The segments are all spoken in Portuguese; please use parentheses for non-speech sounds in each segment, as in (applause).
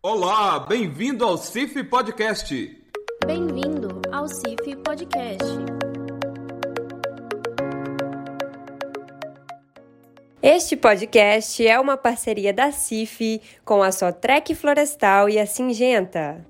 Olá, bem-vindo ao CIF Podcast. Bem-vindo ao CIF Podcast. Este podcast é uma parceria da CIF com a Sotrec Florestal e a Singenta.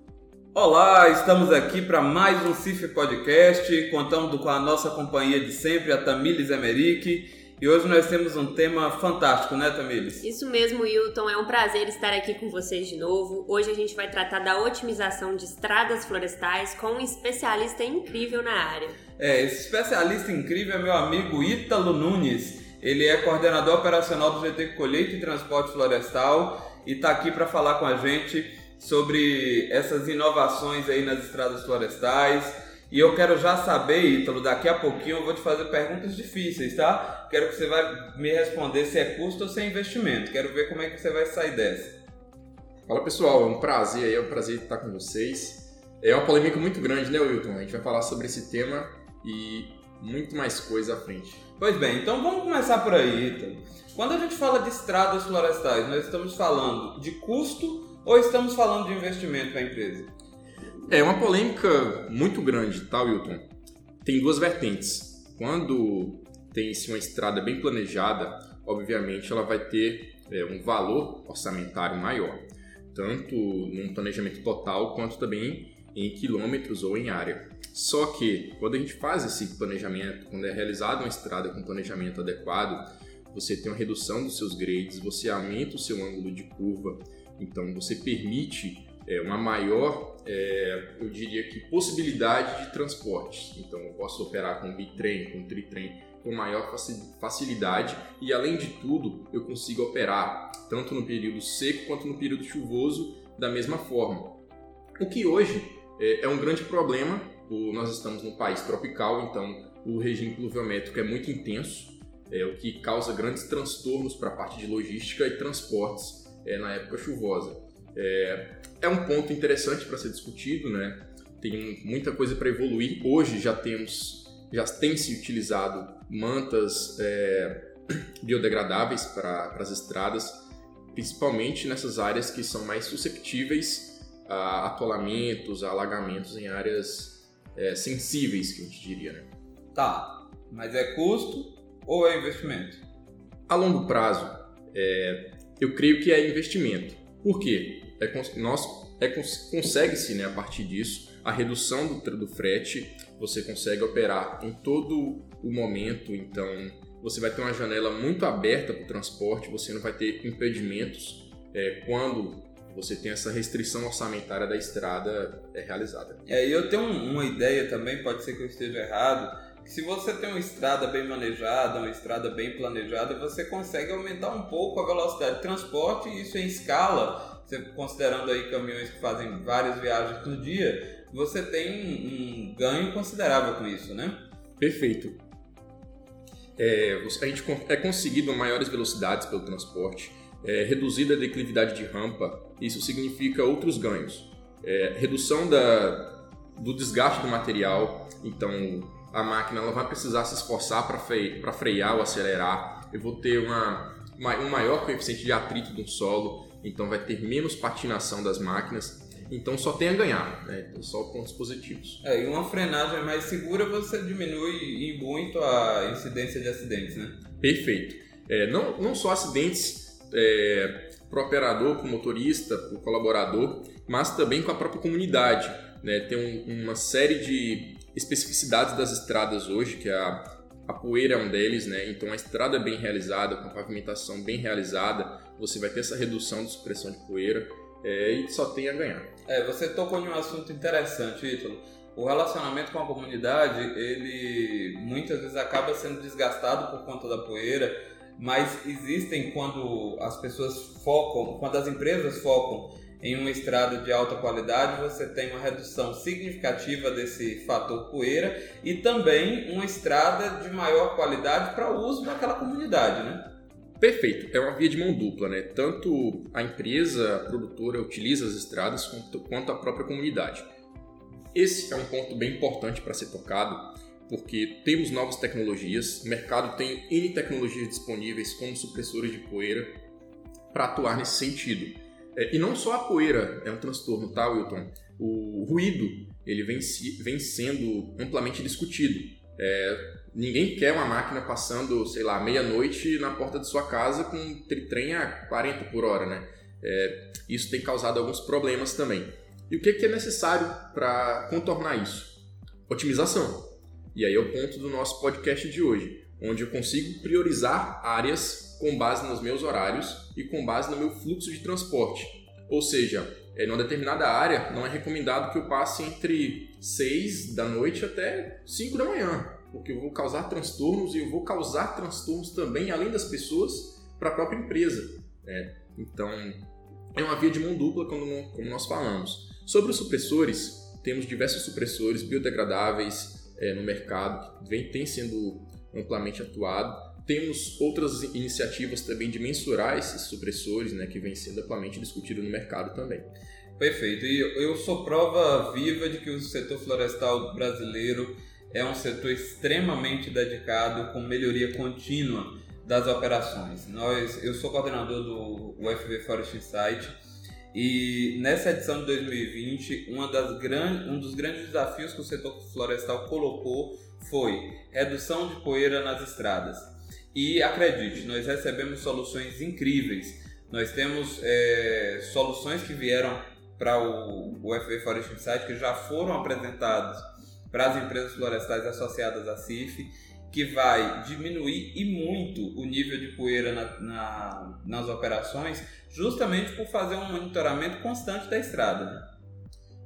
Olá, estamos aqui para mais um CIF Podcast. Contamos com a nossa companhia de sempre, a Tamires Emerick. E hoje nós temos um tema fantástico, né, Tamires? Isso mesmo, Hilton. É um prazer estar aqui com vocês de novo. Hoje a gente vai tratar da otimização de estradas florestais com um especialista incrível na área. É, esse especialista incrível é meu amigo Ítalo Nunes. Ele é coordenador operacional do GT Colheita e Transporte Florestal e está aqui para falar com a gente sobre essas inovações aí nas estradas florestais e eu quero já saber, Ítalo, daqui a pouquinho eu vou te fazer perguntas difíceis, tá? Quero que você vai me responder se é custo ou se é investimento. Quero ver como é que você vai sair dessa. Fala pessoal, é um prazer, é um prazer estar com vocês. É uma polêmica muito grande, né, Wilton? A gente vai falar sobre esse tema e muito mais coisa à frente. Pois bem, então vamos começar por aí, Ítalo. Quando a gente fala de estradas florestais, nós estamos falando de custo ou estamos falando de investimento para a empresa? É uma polêmica muito grande, tá, Wilton? Tem duas vertentes. Quando tem-se uma estrada bem planejada, obviamente ela vai ter é, um valor orçamentário maior, tanto num planejamento total quanto também em quilômetros ou em área. Só que quando a gente faz esse planejamento, quando é realizada uma estrada com planejamento adequado, você tem uma redução dos seus grades, você aumenta o seu ângulo de curva, então você permite é, uma maior, é, eu diria que, possibilidade de transporte. Então, eu posso operar com bitrem, com tritrem, com maior facilidade e, além de tudo, eu consigo operar tanto no período seco quanto no período chuvoso da mesma forma. O que hoje é, é um grande problema, nós estamos num país tropical, então o regime pluviométrico é muito intenso, é o que causa grandes transtornos para a parte de logística e transportes é, na época chuvosa. É, é um ponto interessante para ser discutido, né? Tem muita coisa para evoluir. Hoje já temos, já tem se utilizado mantas é, (clears throat) biodegradáveis para as estradas, principalmente nessas áreas que são mais susceptíveis a atolamentos, a alagamentos em áreas é, sensíveis, que a gente diria, né? Tá, mas é custo ou é investimento? A longo prazo, é, eu creio que é investimento. Por quê? É, nós, é, consegue-se, né, a partir disso, a redução do, do frete, você consegue operar em todo o momento, então você vai ter uma janela muito aberta para o transporte, você não vai ter impedimentos é, quando você tem essa restrição orçamentária da estrada é, realizada. É, e eu tenho uma ideia também, pode ser que eu esteja errado, que se você tem uma estrada bem manejada, uma estrada bem planejada, você consegue aumentar um pouco a velocidade de transporte e isso em escala você considerando aí caminhões que fazem várias viagens por dia, você tem um ganho considerável com isso, né? Perfeito. É, a gente é conseguido maiores velocidades pelo transporte, é, reduzida a declividade de rampa, isso significa outros ganhos. É, redução da, do desgaste do material, então a máquina ela vai precisar se esforçar para frear ou acelerar. Eu vou ter uma, um maior coeficiente de atrito do solo, então vai ter menos patinação das máquinas. Então só tem a ganhar, né? Então, só pontos positivos. É, e uma frenagem mais segura você diminui muito a incidência de acidentes, né? Perfeito. É, não, não só acidentes é, para o operador, para o motorista, para o colaborador, mas também com a própria comunidade. Né? Tem um, uma série de especificidades das estradas hoje, que é a a poeira é um deles, né? Então a estrada bem realizada, com a pavimentação bem realizada, você vai ter essa redução de supressão de poeira é, e só tem a ganhar. É, você tocou em um assunto interessante, Ítalo. O relacionamento com a comunidade, ele muitas vezes acaba sendo desgastado por conta da poeira, mas existem quando as pessoas focam, quando as empresas focam em uma estrada de alta qualidade, você tem uma redução significativa desse fator poeira e também uma estrada de maior qualidade para o uso daquela comunidade, né? Perfeito, é uma via de mão dupla, né? Tanto a empresa a produtora utiliza as estradas quanto, quanto a própria comunidade. Esse é um ponto bem importante para ser tocado, porque temos novas tecnologias, o mercado tem N tecnologias disponíveis como supressores de poeira para atuar nesse sentido. É, e não só a poeira é um transtorno, tá, Wilton? O ruído, ele vem, vem sendo amplamente discutido. É, ninguém quer uma máquina passando, sei lá, meia-noite na porta de sua casa com trem a 40 por hora, né? É, isso tem causado alguns problemas também. E o que, que é necessário para contornar isso? Otimização. E aí é o ponto do nosso podcast de hoje, onde eu consigo priorizar áreas com base nos meus horários e com base no meu fluxo de transporte. Ou seja, em uma determinada área não é recomendado que eu passe entre 6 da noite até 5 da manhã, porque eu vou causar transtornos e eu vou causar transtornos também, além das pessoas, para a própria empresa. Né? Então, é uma via de mão dupla, como, como nós falamos. Sobre os supressores, temos diversos supressores biodegradáveis é, no mercado, que vem, tem sendo amplamente atuado. Temos outras iniciativas também de mensurar esses supressores, né, que vem sendo amplamente discutido no mercado também. Perfeito. E eu sou prova viva de que o setor florestal brasileiro é um setor extremamente dedicado com melhoria contínua das operações. Nós, eu sou coordenador do UFV Forest Insight e nessa edição de 2020, uma das gran, um dos grandes desafios que o setor florestal colocou foi redução de poeira nas estradas. E acredite, nós recebemos soluções incríveis. Nós temos é, soluções que vieram para o, UFV Forest Insight que já foram apresentadas para as empresas florestais associadas à CIF que vai diminuir e muito o nível de poeira na, na, nas operações, justamente por fazer um monitoramento constante da estrada. Né?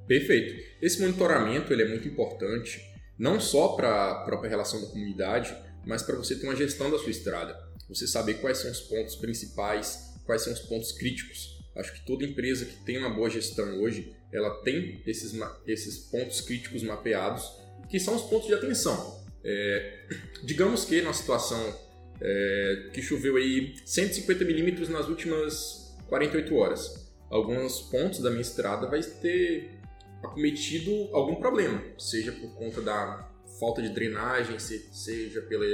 Perfeito. Esse monitoramento ele é muito importante, não só para a própria relação da comunidade, mas para você ter uma gestão da sua estrada. Você saber quais são os pontos principais, quais são os pontos críticos. Acho que toda empresa que tem uma boa gestão hoje, ela tem esses, esses pontos críticos mapeados, que são os pontos de atenção. É, digamos que na situação é, que choveu aí 150 milímetros nas últimas 48 horas, alguns pontos da minha estrada vai ter acometido algum problema, seja por conta da falta de drenagem, seja pela,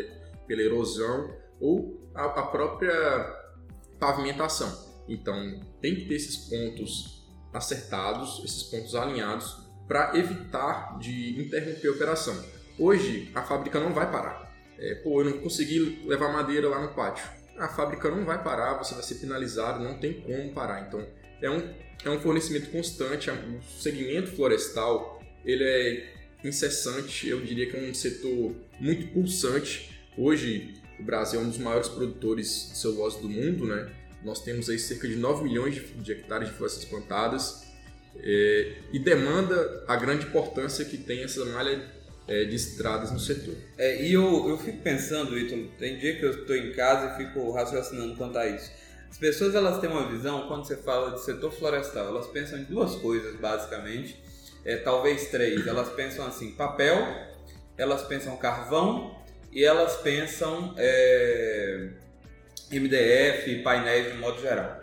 pela erosão ou a, a própria pavimentação. Então tem que ter esses pontos acertados, esses pontos alinhados para evitar de interromper a operação. Hoje, a fábrica não vai parar. É, pô, eu não consegui levar madeira lá no pátio. A fábrica não vai parar, você vai ser penalizado, não tem como parar. Então, é um, é um fornecimento constante. O segmento florestal, ele é incessante, eu diria que é um setor muito pulsante. Hoje, o Brasil é um dos maiores produtores de celulose do mundo, né? Nós temos aí cerca de 9 milhões de, hectares de florestas plantadas é, e demanda a grande importância que tem essa malha é, de estradas no setor. É, e eu, eu fico pensando, Ítalo, tem dia que eu estou em casa e fico raciocinando quanto a isso. As pessoas elas têm uma visão, quando você fala de setor florestal, elas pensam em duas coisas basicamente, é, talvez três. Elas pensam assim, papel, elas pensam carvão e elas pensam é, MDF, painéis de modo geral.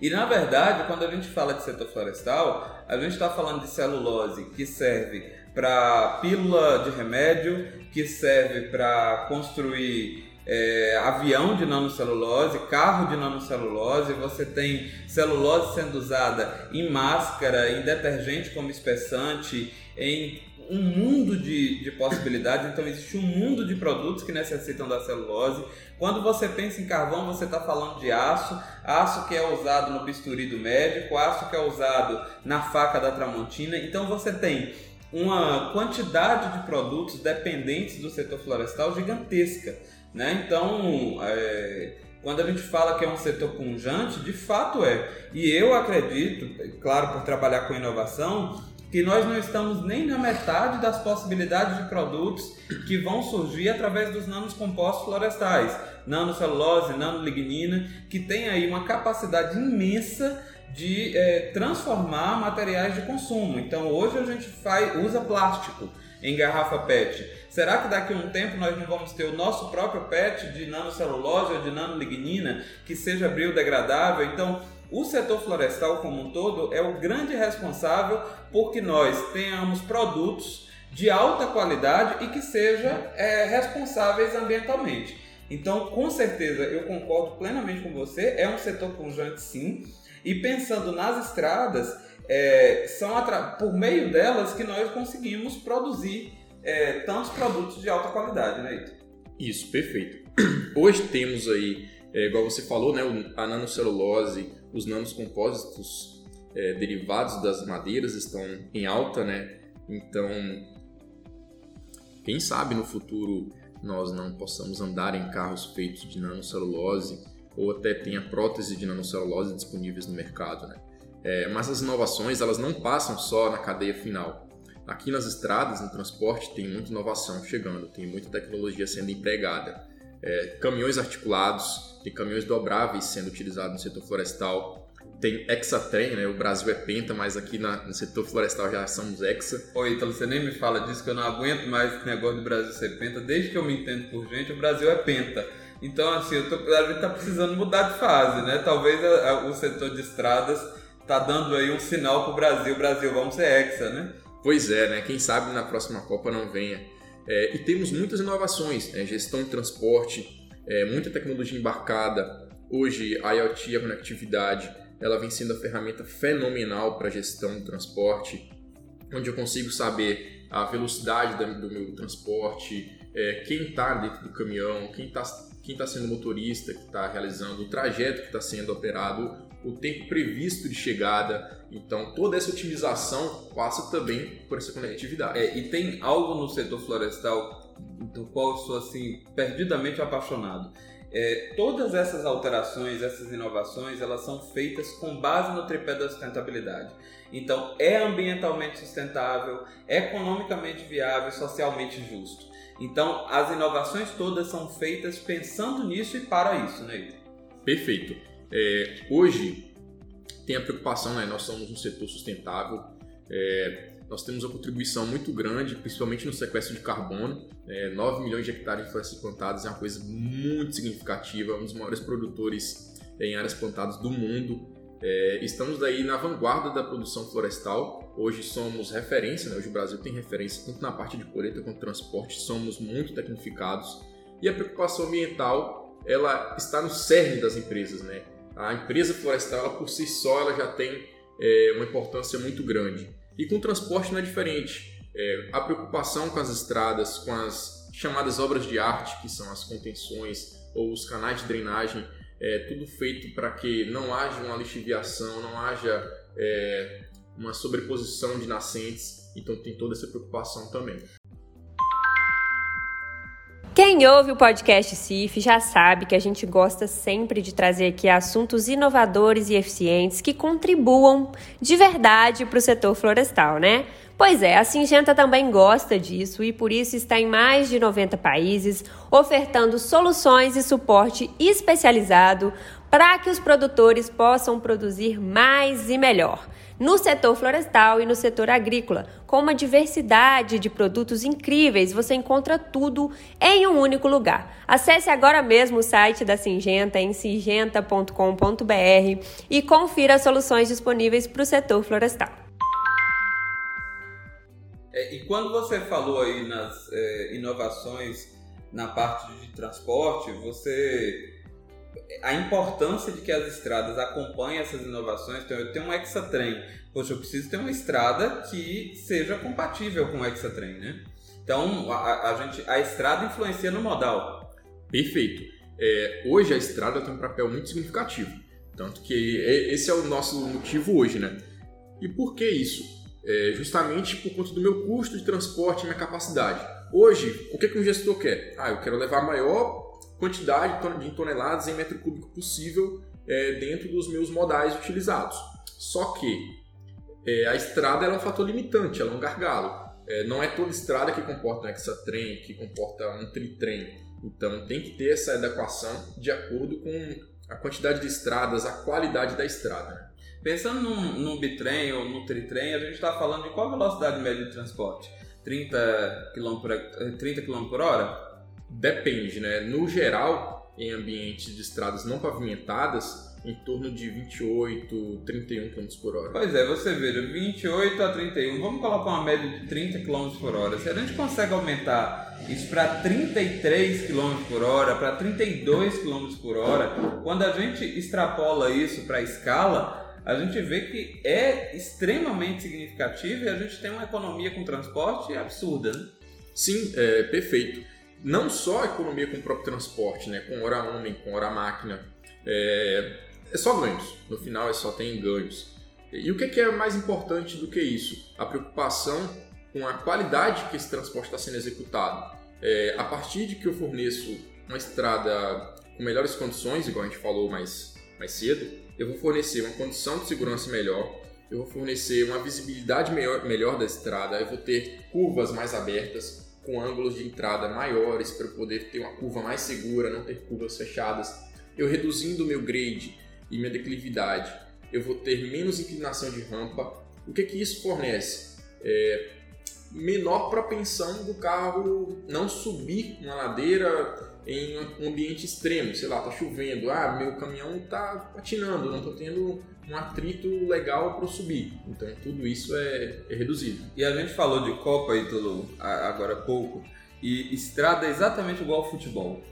E na verdade, quando a gente fala de setor florestal, a gente está falando de celulose que serve para pílula de remédio, que serve para construir é, avião de nanocelulose, carro de nanocelulose, você tem celulose sendo usada em máscara, em detergente como espessante, em um mundo de, de possibilidades, então existe um mundo de produtos que necessitam da celulose. Quando você pensa em carvão, você está falando de aço, aço que é usado no bisturi do médico, aço que é usado na faca da tramontina. Então você tem uma quantidade de produtos dependentes do setor florestal gigantesca. Né? Então, é, quando a gente fala que é um setor punjante, de fato é. E eu acredito, claro, por trabalhar com inovação, que nós não estamos nem na metade das possibilidades de produtos que vão surgir através dos nanos compostos florestais, nanocelulose, nanolignina, que tem aí uma capacidade imensa de é, transformar materiais de consumo. Então hoje a gente faz, usa plástico em garrafa PET. Será que daqui a um tempo nós não vamos ter o nosso próprio PET de nanocelulose ou de nanolignina que seja biodegradável? Então o setor florestal como um todo é o grande responsável por que nós tenhamos produtos de alta qualidade e que sejam é, responsáveis ambientalmente. Então, com certeza, eu concordo plenamente com você, é um setor pungente sim, E pensando nas estradas, é, são por meio delas que nós conseguimos produzir é, tantos produtos de alta qualidade, né, Ito? Isso, perfeito. (clears throat) Hoje temos aí, é, igual você falou, né, a nanocelulose, os nanocompósitos é, derivados das madeiras estão em alta, né? Então, quem sabe no futuro nós não possamos andar em carros feitos de nanocelulose ou até tenha prótese de nanocelulose disponíveis no mercado, né? É, mas as inovações elas não passam só na cadeia final. Aqui nas estradas, no transporte, tem muita inovação chegando, tem muita tecnologia sendo empregada. É, caminhões articulados, tem caminhões dobráveis sendo utilizados no setor florestal, tem Exatrem, né? O Brasil é penta, mas aqui na, no setor florestal já somos Hexa. Oi, então você nem me fala disso que eu não aguento mais esse negócio do Brasil ser penta. Desde que eu me entendo por gente, o Brasil é penta. Então, assim, eu tô, a gente tá precisando mudar de fase, né? Talvez a, a, o setor de estradas tá dando aí um sinal pro Brasil. Brasil, vamos ser Hexa, né? Pois é, né? Quem sabe na próxima Copa não venha. É, e temos muitas inovações, né? gestão de transporte, é, muita tecnologia embarcada. Hoje, a IoT, a conectividade, ela vem sendo a ferramenta fenomenal para gestão do transporte, onde eu consigo saber a velocidade do meu transporte, é, quem está dentro do caminhão, quem está quem tá sendo motorista, que está realizando o trajeto que está sendo operado, o tempo previsto de chegada. Então, toda essa otimização passa também por essa conectividade. É, e tem algo no setor florestal do qual eu sou assim perdidamente apaixonado é, todas essas alterações, essas inovações, elas são feitas com base no tripé da sustentabilidade. Então, é ambientalmente sustentável, economicamente viável socialmente justo. Então, as inovações todas são feitas pensando nisso e para isso, né? Perfeito. É, hoje tem a preocupação, né? Nós somos um setor sustentável. É, nós temos uma contribuição muito grande, principalmente no sequestro de carbono. É, 9 milhões de hectares de florestas plantadas é uma coisa muito significativa, um dos maiores produtores em áreas plantadas do mundo. É, estamos daí na vanguarda da produção florestal. Hoje somos referência, né? hoje o Brasil tem referência tanto na parte de colheita quanto transporte, somos muito tecnificados. E a preocupação ambiental, ela está no cerne das empresas, né? A empresa florestal, ela, por si só, ela já tem é, uma importância muito grande. E com o transporte não é diferente. É, a preocupação com as estradas, com as chamadas obras de arte, que são as contenções ou os canais de drenagem, é tudo feito para que não haja uma lixiviação, não haja é, uma sobreposição de nascentes. Então tem toda essa preocupação também. Quem ouve o podcast CIF já sabe que a gente gosta sempre de trazer aqui assuntos inovadores e eficientes que contribuam de verdade para o setor florestal, né? Pois é, a Singenta também gosta disso e por isso está em mais de 90 países ofertando soluções e suporte especializado para que os produtores possam produzir mais e melhor no setor florestal e no setor agrícola. Com uma diversidade de produtos incríveis, você encontra tudo em um único lugar. Acesse agora mesmo o site da Singenta em singenta.com.br e confira as soluções disponíveis para o setor florestal. É, e quando você falou aí nas é, inovações na parte de transporte, você a importância de que as estradas acompanhem essas inovações. Então, eu tenho um Exatrem, poxa, eu preciso ter uma estrada que seja compatível com o Exatrem, né? Então, a, a, gente, a estrada influencia no modal. Perfeito. É, hoje a estrada tem um papel muito significativo, tanto que esse é o nosso motivo hoje, né? E por que isso? É justamente por conta do meu custo de transporte e minha capacidade. Hoje, o que, que um gestor quer? Ah, eu quero levar maior quantidade de toneladas em metro cúbico possível é, dentro dos meus modais utilizados. Só que é, a estrada é um fator limitante, ela é um gargalo. É, não é toda estrada que comporta um hexatrem, que comporta um tritrem. Então tem que ter essa adequação de acordo com a quantidade de estradas, a qualidade da estrada. Pensando num, num bitrem ou no tritrem, a gente está falando de qual velocidade média de transporte? 30 km por, 30 km por hora? Depende, né? No geral, em ambientes de estradas não pavimentadas, em torno de 28, 31 km por hora. Pois é, você veja, 28 a 31, vamos colocar uma média de 30 km por hora. Se a gente consegue aumentar isso para 33 km por hora, para 32 km por hora, quando a gente extrapola isso para a escala, a gente vê que é extremamente significativo e a gente tem uma economia com transporte absurda. Né? Sim, é, perfeito. Não só a economia com o próprio transporte, né, com hora homem, com hora máquina, é, é só ganhos. No final é só tem ganhos. E o que é mais importante do que isso? A preocupação com a qualidade que esse transporte está sendo executado. É, a partir de que eu forneço uma estrada com melhores condições, igual a gente falou mais, mais cedo, eu vou fornecer uma condição de segurança melhor, eu vou fornecer uma visibilidade melhor, melhor da estrada, eu vou ter curvas mais abertas, com ângulos de entrada maiores para eu poder ter uma curva mais segura, não ter curvas fechadas. Eu reduzindo meu grade e minha declividade, eu vou ter menos inclinação de rampa. O que que isso fornece? É, menor propensão do carro não subir uma ladeira em um ambiente extremo, sei lá, tá chovendo, ah, meu caminhão tá patinando, não tô tendo um atrito legal para subir. Então tudo isso é, é, reduzido. E a gente falou de Copa, Ítalo, agora há pouco, e estrada é exatamente igual ao futebol.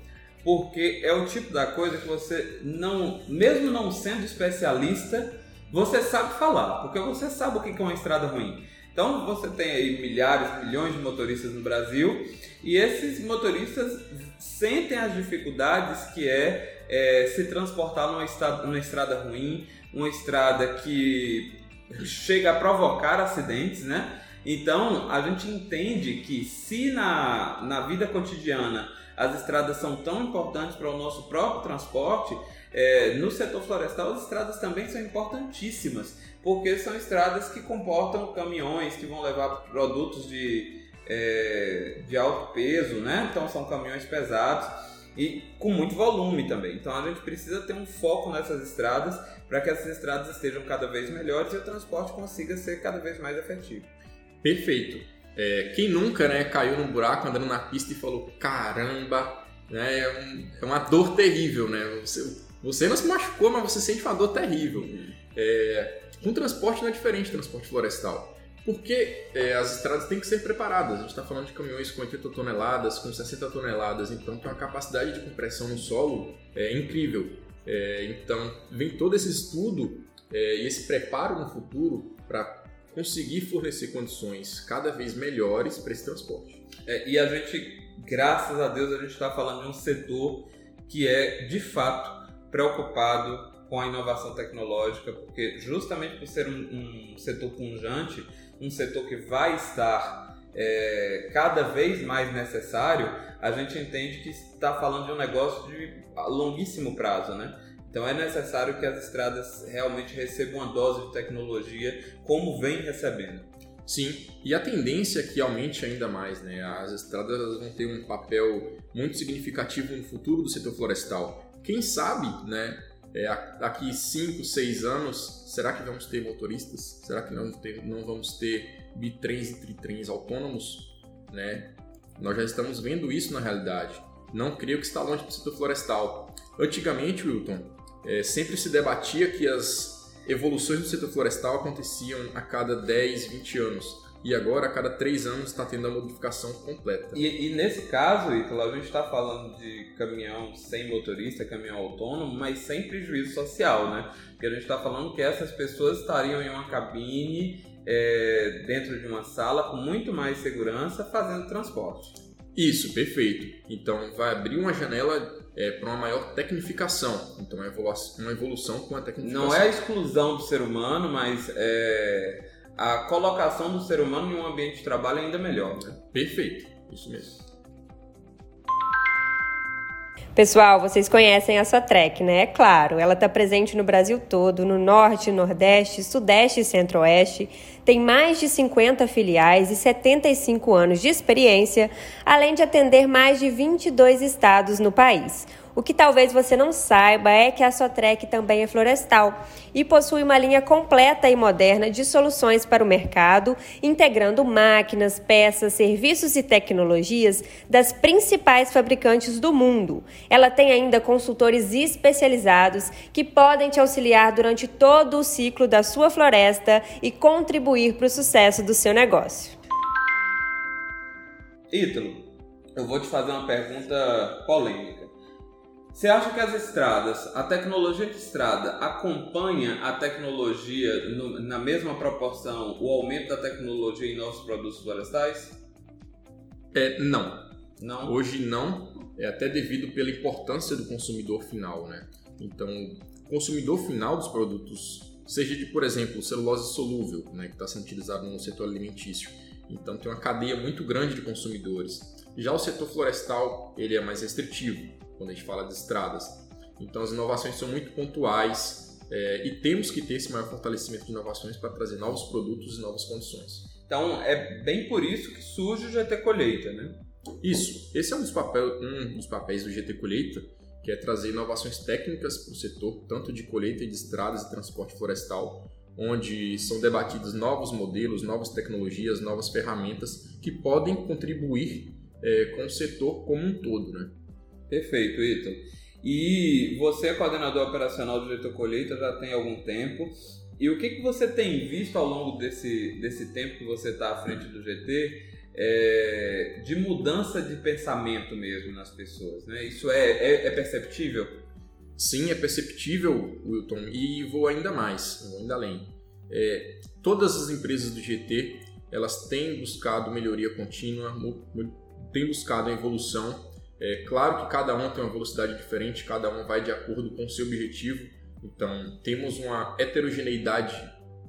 Porque é o tipo da coisa que você não, mesmo não sendo especialista, você sabe falar, porque você sabe o que é uma estrada ruim. Então você tem aí milhares, milhões de motoristas no Brasil e esses motoristas sentem as dificuldades que é, é se transportar numa estrada, numa estrada ruim, uma estrada que chega a provocar acidentes, né? Então a gente entende que se na, na vida cotidiana as estradas são tão importantes para o nosso próprio transporte, é, no setor florestal as estradas também são importantíssimas porque são estradas que comportam caminhões que vão levar produtos de, é, de alto peso, né? Então são caminhões pesados e com muito volume também. Então a gente precisa ter um foco nessas estradas para que essas estradas estejam cada vez melhores e o transporte consiga ser cada vez mais efetivo. Perfeito. É, quem nunca né, caiu num buraco andando na pista e falou caramba, né, é, um, é uma dor terrível, né? Você, você não se machucou, mas você sente uma dor terrível. É, com transporte não é diferente transporte florestal. Porque é, as estradas têm que ser preparadas. A gente está falando de caminhões com 80 toneladas, com 60 toneladas, então tem uma capacidade de compressão no solo é, incrível. É, então vem todo esse estudo é, e esse preparo no futuro para conseguir fornecer condições cada vez melhores para esse transporte. É, e a gente, graças a Deus, a gente está falando de um setor que é de fato preocupado com a inovação tecnológica, porque justamente por ser um, um setor punjante, um setor que vai estar é, cada vez mais necessário, a gente entende que está falando de um negócio de longuíssimo prazo, né? Então é necessário que as estradas realmente recebam uma dose de tecnologia como vem recebendo. Sim, e a tendência é que aumente ainda mais, né? As estradas vão ter um papel muito significativo no futuro do setor florestal. Quem sabe, né, é, daqui 5, 6 anos, será que vamos ter motoristas? Será que não, ter, não vamos ter bitrens e tritrens autônomos? Né? Nós já estamos vendo isso na realidade. Não creio que está longe do setor florestal. Antigamente, Wilton, é, sempre se debatia que as evoluções do setor florestal aconteciam a cada 10, 20 anos e agora a cada três anos está tendo a modificação completa. E, e nesse caso, Ítalo, a gente está falando de caminhão sem motorista, caminhão autônomo, mas sem prejuízo social, né? Porque a gente está falando que essas pessoas estariam em uma cabine é, dentro de uma sala com muito mais segurança fazendo transporte. Isso, perfeito. Então vai abrir uma janela é, para uma maior tecnificação. Então é uma evolução com a tecnificação. Não é a exclusão do ser humano, mas é a colocação do ser humano em um ambiente de trabalho é ainda melhor. Né? Perfeito, isso mesmo. Pessoal, vocês conhecem a Sotrec, né? É claro, ela está presente no Brasil todo, no Norte, Nordeste, Sudeste e Centro-Oeste. Tem mais de 50 filiais e 75 anos de experiência, além de atender mais de 22 estados no país. O que talvez você não saiba é que a Sotrec também é florestal e possui uma linha completa e moderna de soluções para o mercado, integrando máquinas, peças, serviços e tecnologias das principais fabricantes do mundo. Ela tem ainda consultores especializados que podem te auxiliar durante todo o ciclo da sua floresta e contribuir para o sucesso do seu negócio. Ítalo, eu vou te fazer uma pergunta polêmica. Você acha que as estradas, a tecnologia de estrada acompanha a tecnologia no, na mesma proporção, o aumento da tecnologia em novos produtos florestais? É, não. Não? Hoje não, é até devido pela importância do consumidor final, né? Então, o consumidor final dos produtos, seja de, por exemplo, celulose solúvel, né, que está sendo utilizado no setor alimentício, então tem uma cadeia muito grande de consumidores. Já o setor florestal, ele é mais restritivo, quando a gente fala de estradas. Então as inovações são muito pontuais é, e temos que ter esse maior fortalecimento de inovações para trazer novos produtos e novas condições. Então é bem por isso que surge o GT Colheita, né? Isso. Esse é um dos, papel, um dos papéis do GT Colheita, que é trazer inovações técnicas para o setor, tanto de colheita de estradas e transporte florestal, onde são debatidos novos modelos, novas tecnologias, novas ferramentas que podem contribuir é, com o setor como um todo. Né? Perfeito, Ito. E você é coordenador operacional do GT Colheita já tem algum tempo. E o que, que você tem visto ao longo desse, desse tempo que você está à frente do GT é, de mudança de pensamento mesmo nas pessoas? Né? Isso é, é, é perceptível? Sim, é perceptível, Wilton, e vou ainda mais, vou ainda além. É, todas as empresas do GT elas têm buscado melhoria contínua, têm buscado a evolução é claro que cada um tem uma velocidade diferente, cada um vai de acordo com o seu objetivo. Então, temos uma heterogeneidade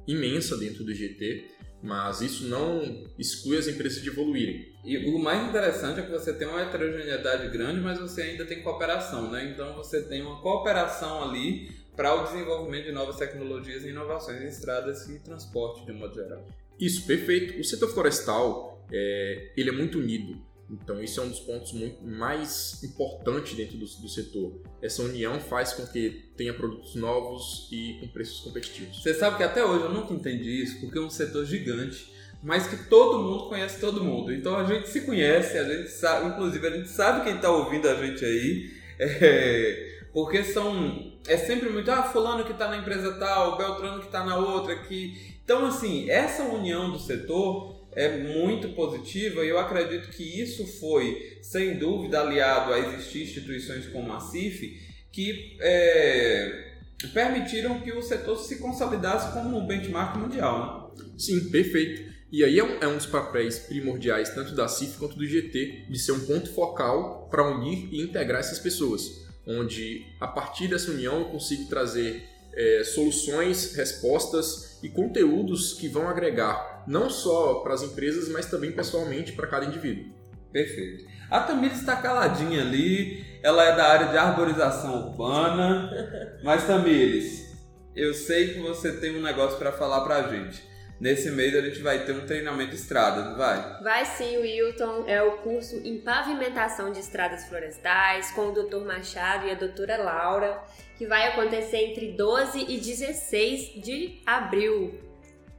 imensa dentro do GT, mas isso não exclui as empresas de evoluírem. E o mais interessante é que você tem uma heterogeneidade grande, mas você ainda tem cooperação, né? Então, você tem uma cooperação ali para o desenvolvimento de novas tecnologias e inovações em estradas e transporte, de um modo geral. Isso, perfeito. O setor florestal, é, ele é muito unido. Então, isso é um dos pontos muito mais importantes dentro do, do, setor. Essa união faz com que tenha produtos novos e com preços competitivos. Você sabe que até hoje eu nunca entendi isso, porque é um setor gigante, mas que todo mundo conhece todo mundo. Então, a gente se conhece, a gente sabe, inclusive, a gente sabe quem está ouvindo a gente aí. (laughs) É, porque são. É sempre muito. Ah, Fulano que está na empresa tal, Beltrano que está na outra. Que... Então, assim, essa união do setor é muito positiva e eu acredito que isso foi, sem dúvida, aliado a existir instituições como a CIF que é, permitiram que o setor se consolidasse como um benchmark mundial. Né? Sim, perfeito. E aí é um, é um, dos papéis primordiais, tanto da CIF quanto do GT, de ser um ponto focal para unir e integrar essas pessoas, onde a partir dessa união eu consigo trazer é, soluções, respostas e conteúdos que vão agregar não só para as empresas, mas também pessoalmente para cada indivíduo. Perfeito. A Tamires está caladinha ali, ela é da área de arborização urbana, (laughs) mas Tamires, eu sei que você tem um negócio para falar para a gente. Nesse mês a gente vai ter um treinamento de estrada, não vai? Vai sim, Wilton. É o curso em pavimentação de estradas florestais com o Dr. Machado e a doutora Laura, que vai acontecer entre 12 e 16 de abril.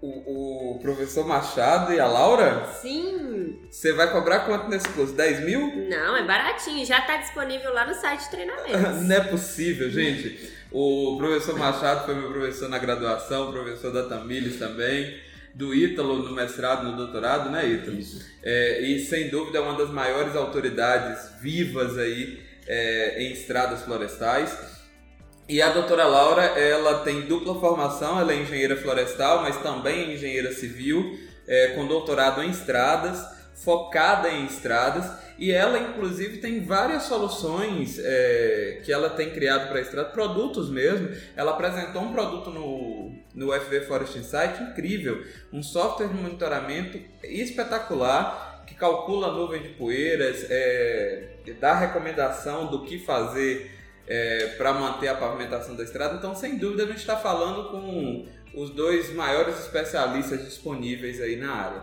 O, o professor Machado e a Laura? Sim! Você vai cobrar quanto nesse curso? 10 mil? Não, é baratinho. Já está disponível lá no site de treinamento. (laughs) não é possível, gente. O professor Machado foi meu professor na graduação, professor da Tamires também do Ítalo no mestrado, no doutorado, né, Ítalo? Isso. É, e sem dúvida é uma das maiores autoridades vivas aí é, em estradas florestais. E a doutora Laura, ela tem dupla formação, ela é engenheira florestal, mas também é engenheira civil, é, com doutorado em estradas, focada em estradas e ela, inclusive, tem várias soluções é, que ela tem criado para estrada, produtos mesmo. Ela apresentou um produto no, no FV Forest Insight incrível, um software de monitoramento espetacular que calcula a nuvem de poeiras, é, dá recomendação do que fazer é, para manter a pavimentação da estrada. Então, sem dúvida, a gente está falando com os dois maiores especialistas disponíveis aí na área.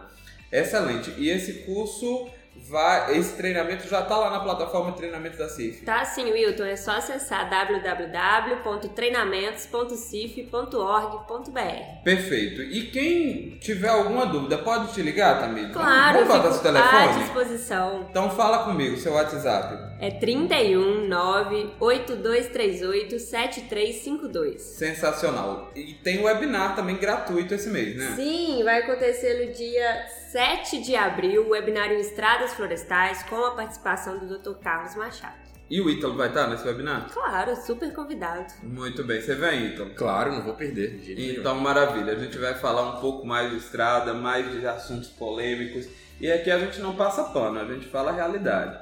Excelente. E esse curso vai, esse treinamento já está lá na plataforma de treinamento da CIF. Tá sim, Wilton. É só acessar www.treinamentos.cif.org.br. Perfeito. E quem tiver alguma dúvida, pode te ligar, Tamir? Claro, Vamos botar seu telefone? à disposição. Então fala comigo, seu WhatsApp. É 31 98238 7352. Sensacional. E tem webinar também gratuito esse mês, né? Sim, vai acontecer no dia 7 de abril, o webinário Estradas Florestais, com a participação do Dr. Carlos Machado. E o Ítalo vai estar nesse webinar? Claro, super convidado. Muito bem. Você vem, Ítalo? Claro, não vou perder. Então, nenhum. maravilha. A gente vai falar um pouco mais de estrada, mais de assuntos polêmicos. E aqui a gente não passa pano, a gente fala a realidade.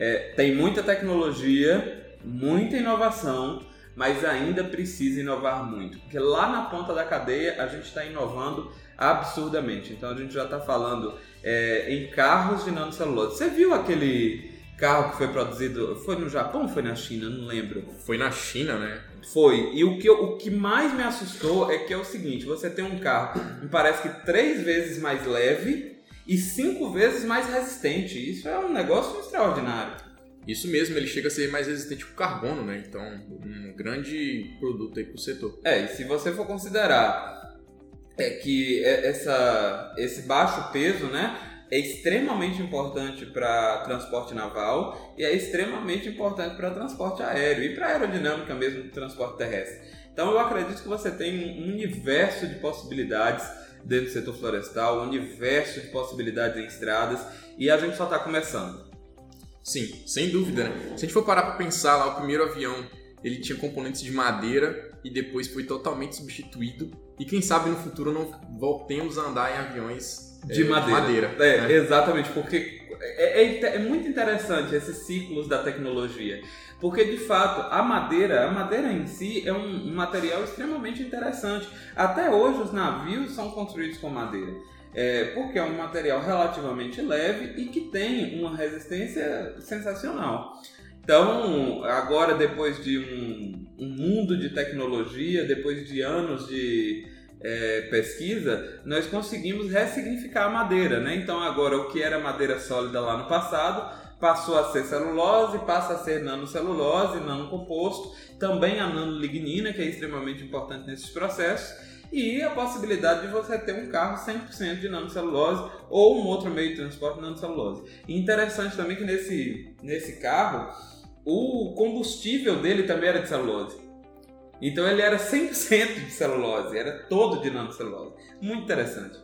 É, tem muita tecnologia, muita inovação, mas ainda precisa inovar muito. Porque lá na ponta da cadeia a gente está inovando absurdamente. Então a gente já está falando é, em carros de nanocelulose. Você viu aquele carro que foi produzido. Foi no Japão ou foi na China? Não lembro. Foi na China, né? Foi. E o que, eu- o que mais me assustou é que é o seguinte: você tem um carro, me parece que três vezes mais leve e cinco vezes mais resistente. Isso é um negócio extraordinário. Isso mesmo, ele chega a ser mais resistente ao carbono, né? Então, um grande produto aí pro setor. É, e se você for considerar é que é- essa, esse baixo peso, né, é extremamente importante para transporte naval e é extremamente importante para transporte aéreo e para aerodinâmica mesmo do transporte terrestre. Então eu acredito que você tem um universo de possibilidades dentro do setor florestal, um universo de possibilidades em estradas e a gente só está começando. Sim, sem dúvida, né? Se a gente for parar pra pensar lá, o primeiro avião, ele tinha componentes de madeira e depois foi totalmente substituído. E quem sabe no futuro não voltemos a andar em aviões De é, madeira. madeira, É, né? exatamente, porque é, é- é muito interessante esses ciclos da tecnologia. Porque de fato, a madeira, a madeira em si é um, um material extremamente interessante. Até hoje os navios são construídos com madeira. É, porque é um material relativamente leve e que tem uma resistência sensacional. Então, agora depois de um, um mundo de tecnologia, depois de anos de é, pesquisa, nós conseguimos ressignificar a madeira, né? Então agora o que era madeira sólida lá no passado passou a ser celulose, passa a ser nanocelulose, nanocomposto, também a nanolignina, que é extremamente importante nesses processos, e a possibilidade de você ter um carro 100% de nanocelulose ou um outro meio de transporte nanocelulose. E interessante também que nesse, nesse carro, o combustível dele também era de celulose. Então ele era 100% de celulose, era todo de nanocelulose. Muito interessante.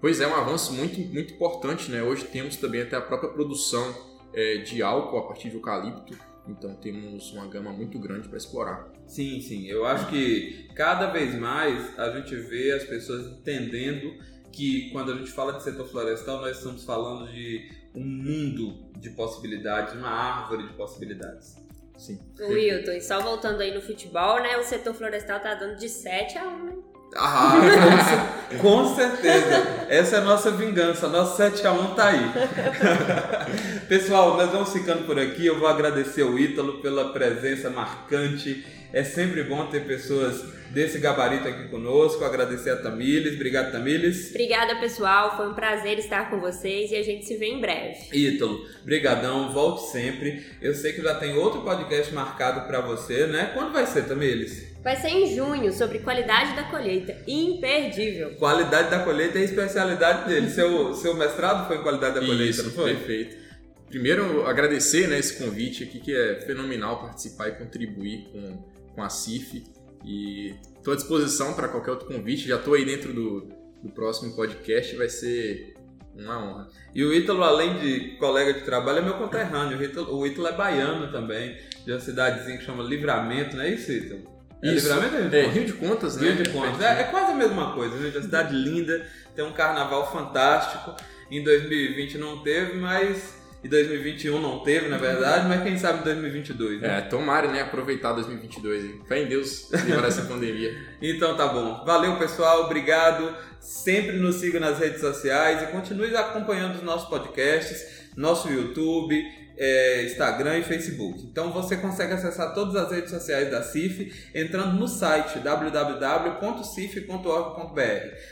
Pois é, um avanço muito, muito importante, né? Hoje temos também até a própria produção é, de álcool a partir de eucalipto, então temos uma gama muito grande para explorar. Sim, sim. Eu acho que cada vez mais a gente vê as pessoas entendendo que quando a gente fala de setor florestal, nós estamos falando de um mundo de possibilidades, uma árvore de possibilidades. Sim. Wilton, e só voltando aí no futebol, né? O setor florestal tá dando de 7 a 1, né? Ah, com, cer- com certeza. Essa é a nossa vingança. Nosso 7x1 tá aí. (laughs) Pessoal, nós vamos ficando por aqui. Eu vou agradecer ao Ítalo pela presença marcante. É sempre bom ter pessoas desse gabarito aqui conosco. Agradecer a Tamires. Obrigado, Tamires. Obrigada, pessoal. Foi um prazer estar com vocês e a gente se vê em breve. Ítalo, brigadão, volte sempre. Eu sei que já tem outro podcast marcado pra você, né? Quando vai ser, Tamires? Vai ser em junho, sobre qualidade da colheita. Imperdível. Qualidade da colheita é a especialidade dele. Seu, seu mestrado foi em qualidade da colheita, Isso, não foi? perfeito. Primeiro, agradecer né, esse convite aqui, que é fenomenal participar e contribuir com, com a CIF. E estou à disposição para qualquer outro convite. Já estou aí dentro do, do próximo podcast, vai ser uma honra. E o Ítalo, além de colega de trabalho, é meu conterrâneo. O Ítalo, o Ítalo é baiano também, de uma cidadezinha que chama Livramento, não é isso, Ítalo? É Isso. Livramento ou Rio de É, Contas? Rio de Contas, né? Rio de Contas. É, é quase a mesma coisa, gente. Uma cidade linda, tem um carnaval fantástico. Em 2020 não teve, mas. Em 2021 não teve, na verdade, mas quem sabe em 2022, né? É, tomara, né? Aproveitar 2022. hein? Fé em Deus livrar essa pandemia. (laughs) Então tá bom. Valeu, pessoal. Obrigado. Sempre nos siga nas redes sociais e continue acompanhando os nossos podcasts, nosso YouTube, é, Instagram e Facebook. Então você consegue acessar todas as redes sociais da CIF entrando no site www.cif.org.br.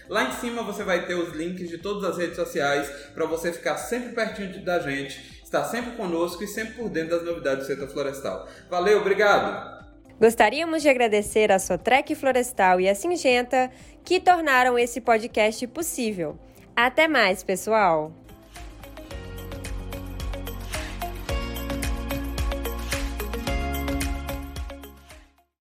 Lá em cima você vai ter os links de todas as redes sociais para você ficar sempre pertinho da gente, estar sempre conosco e sempre por dentro das novidades do setor florestal. Valeu, obrigado! Gostaríamos de agradecer a Sotrec Florestal e a Singenta que tornaram esse podcast possível. Até mais, pessoal!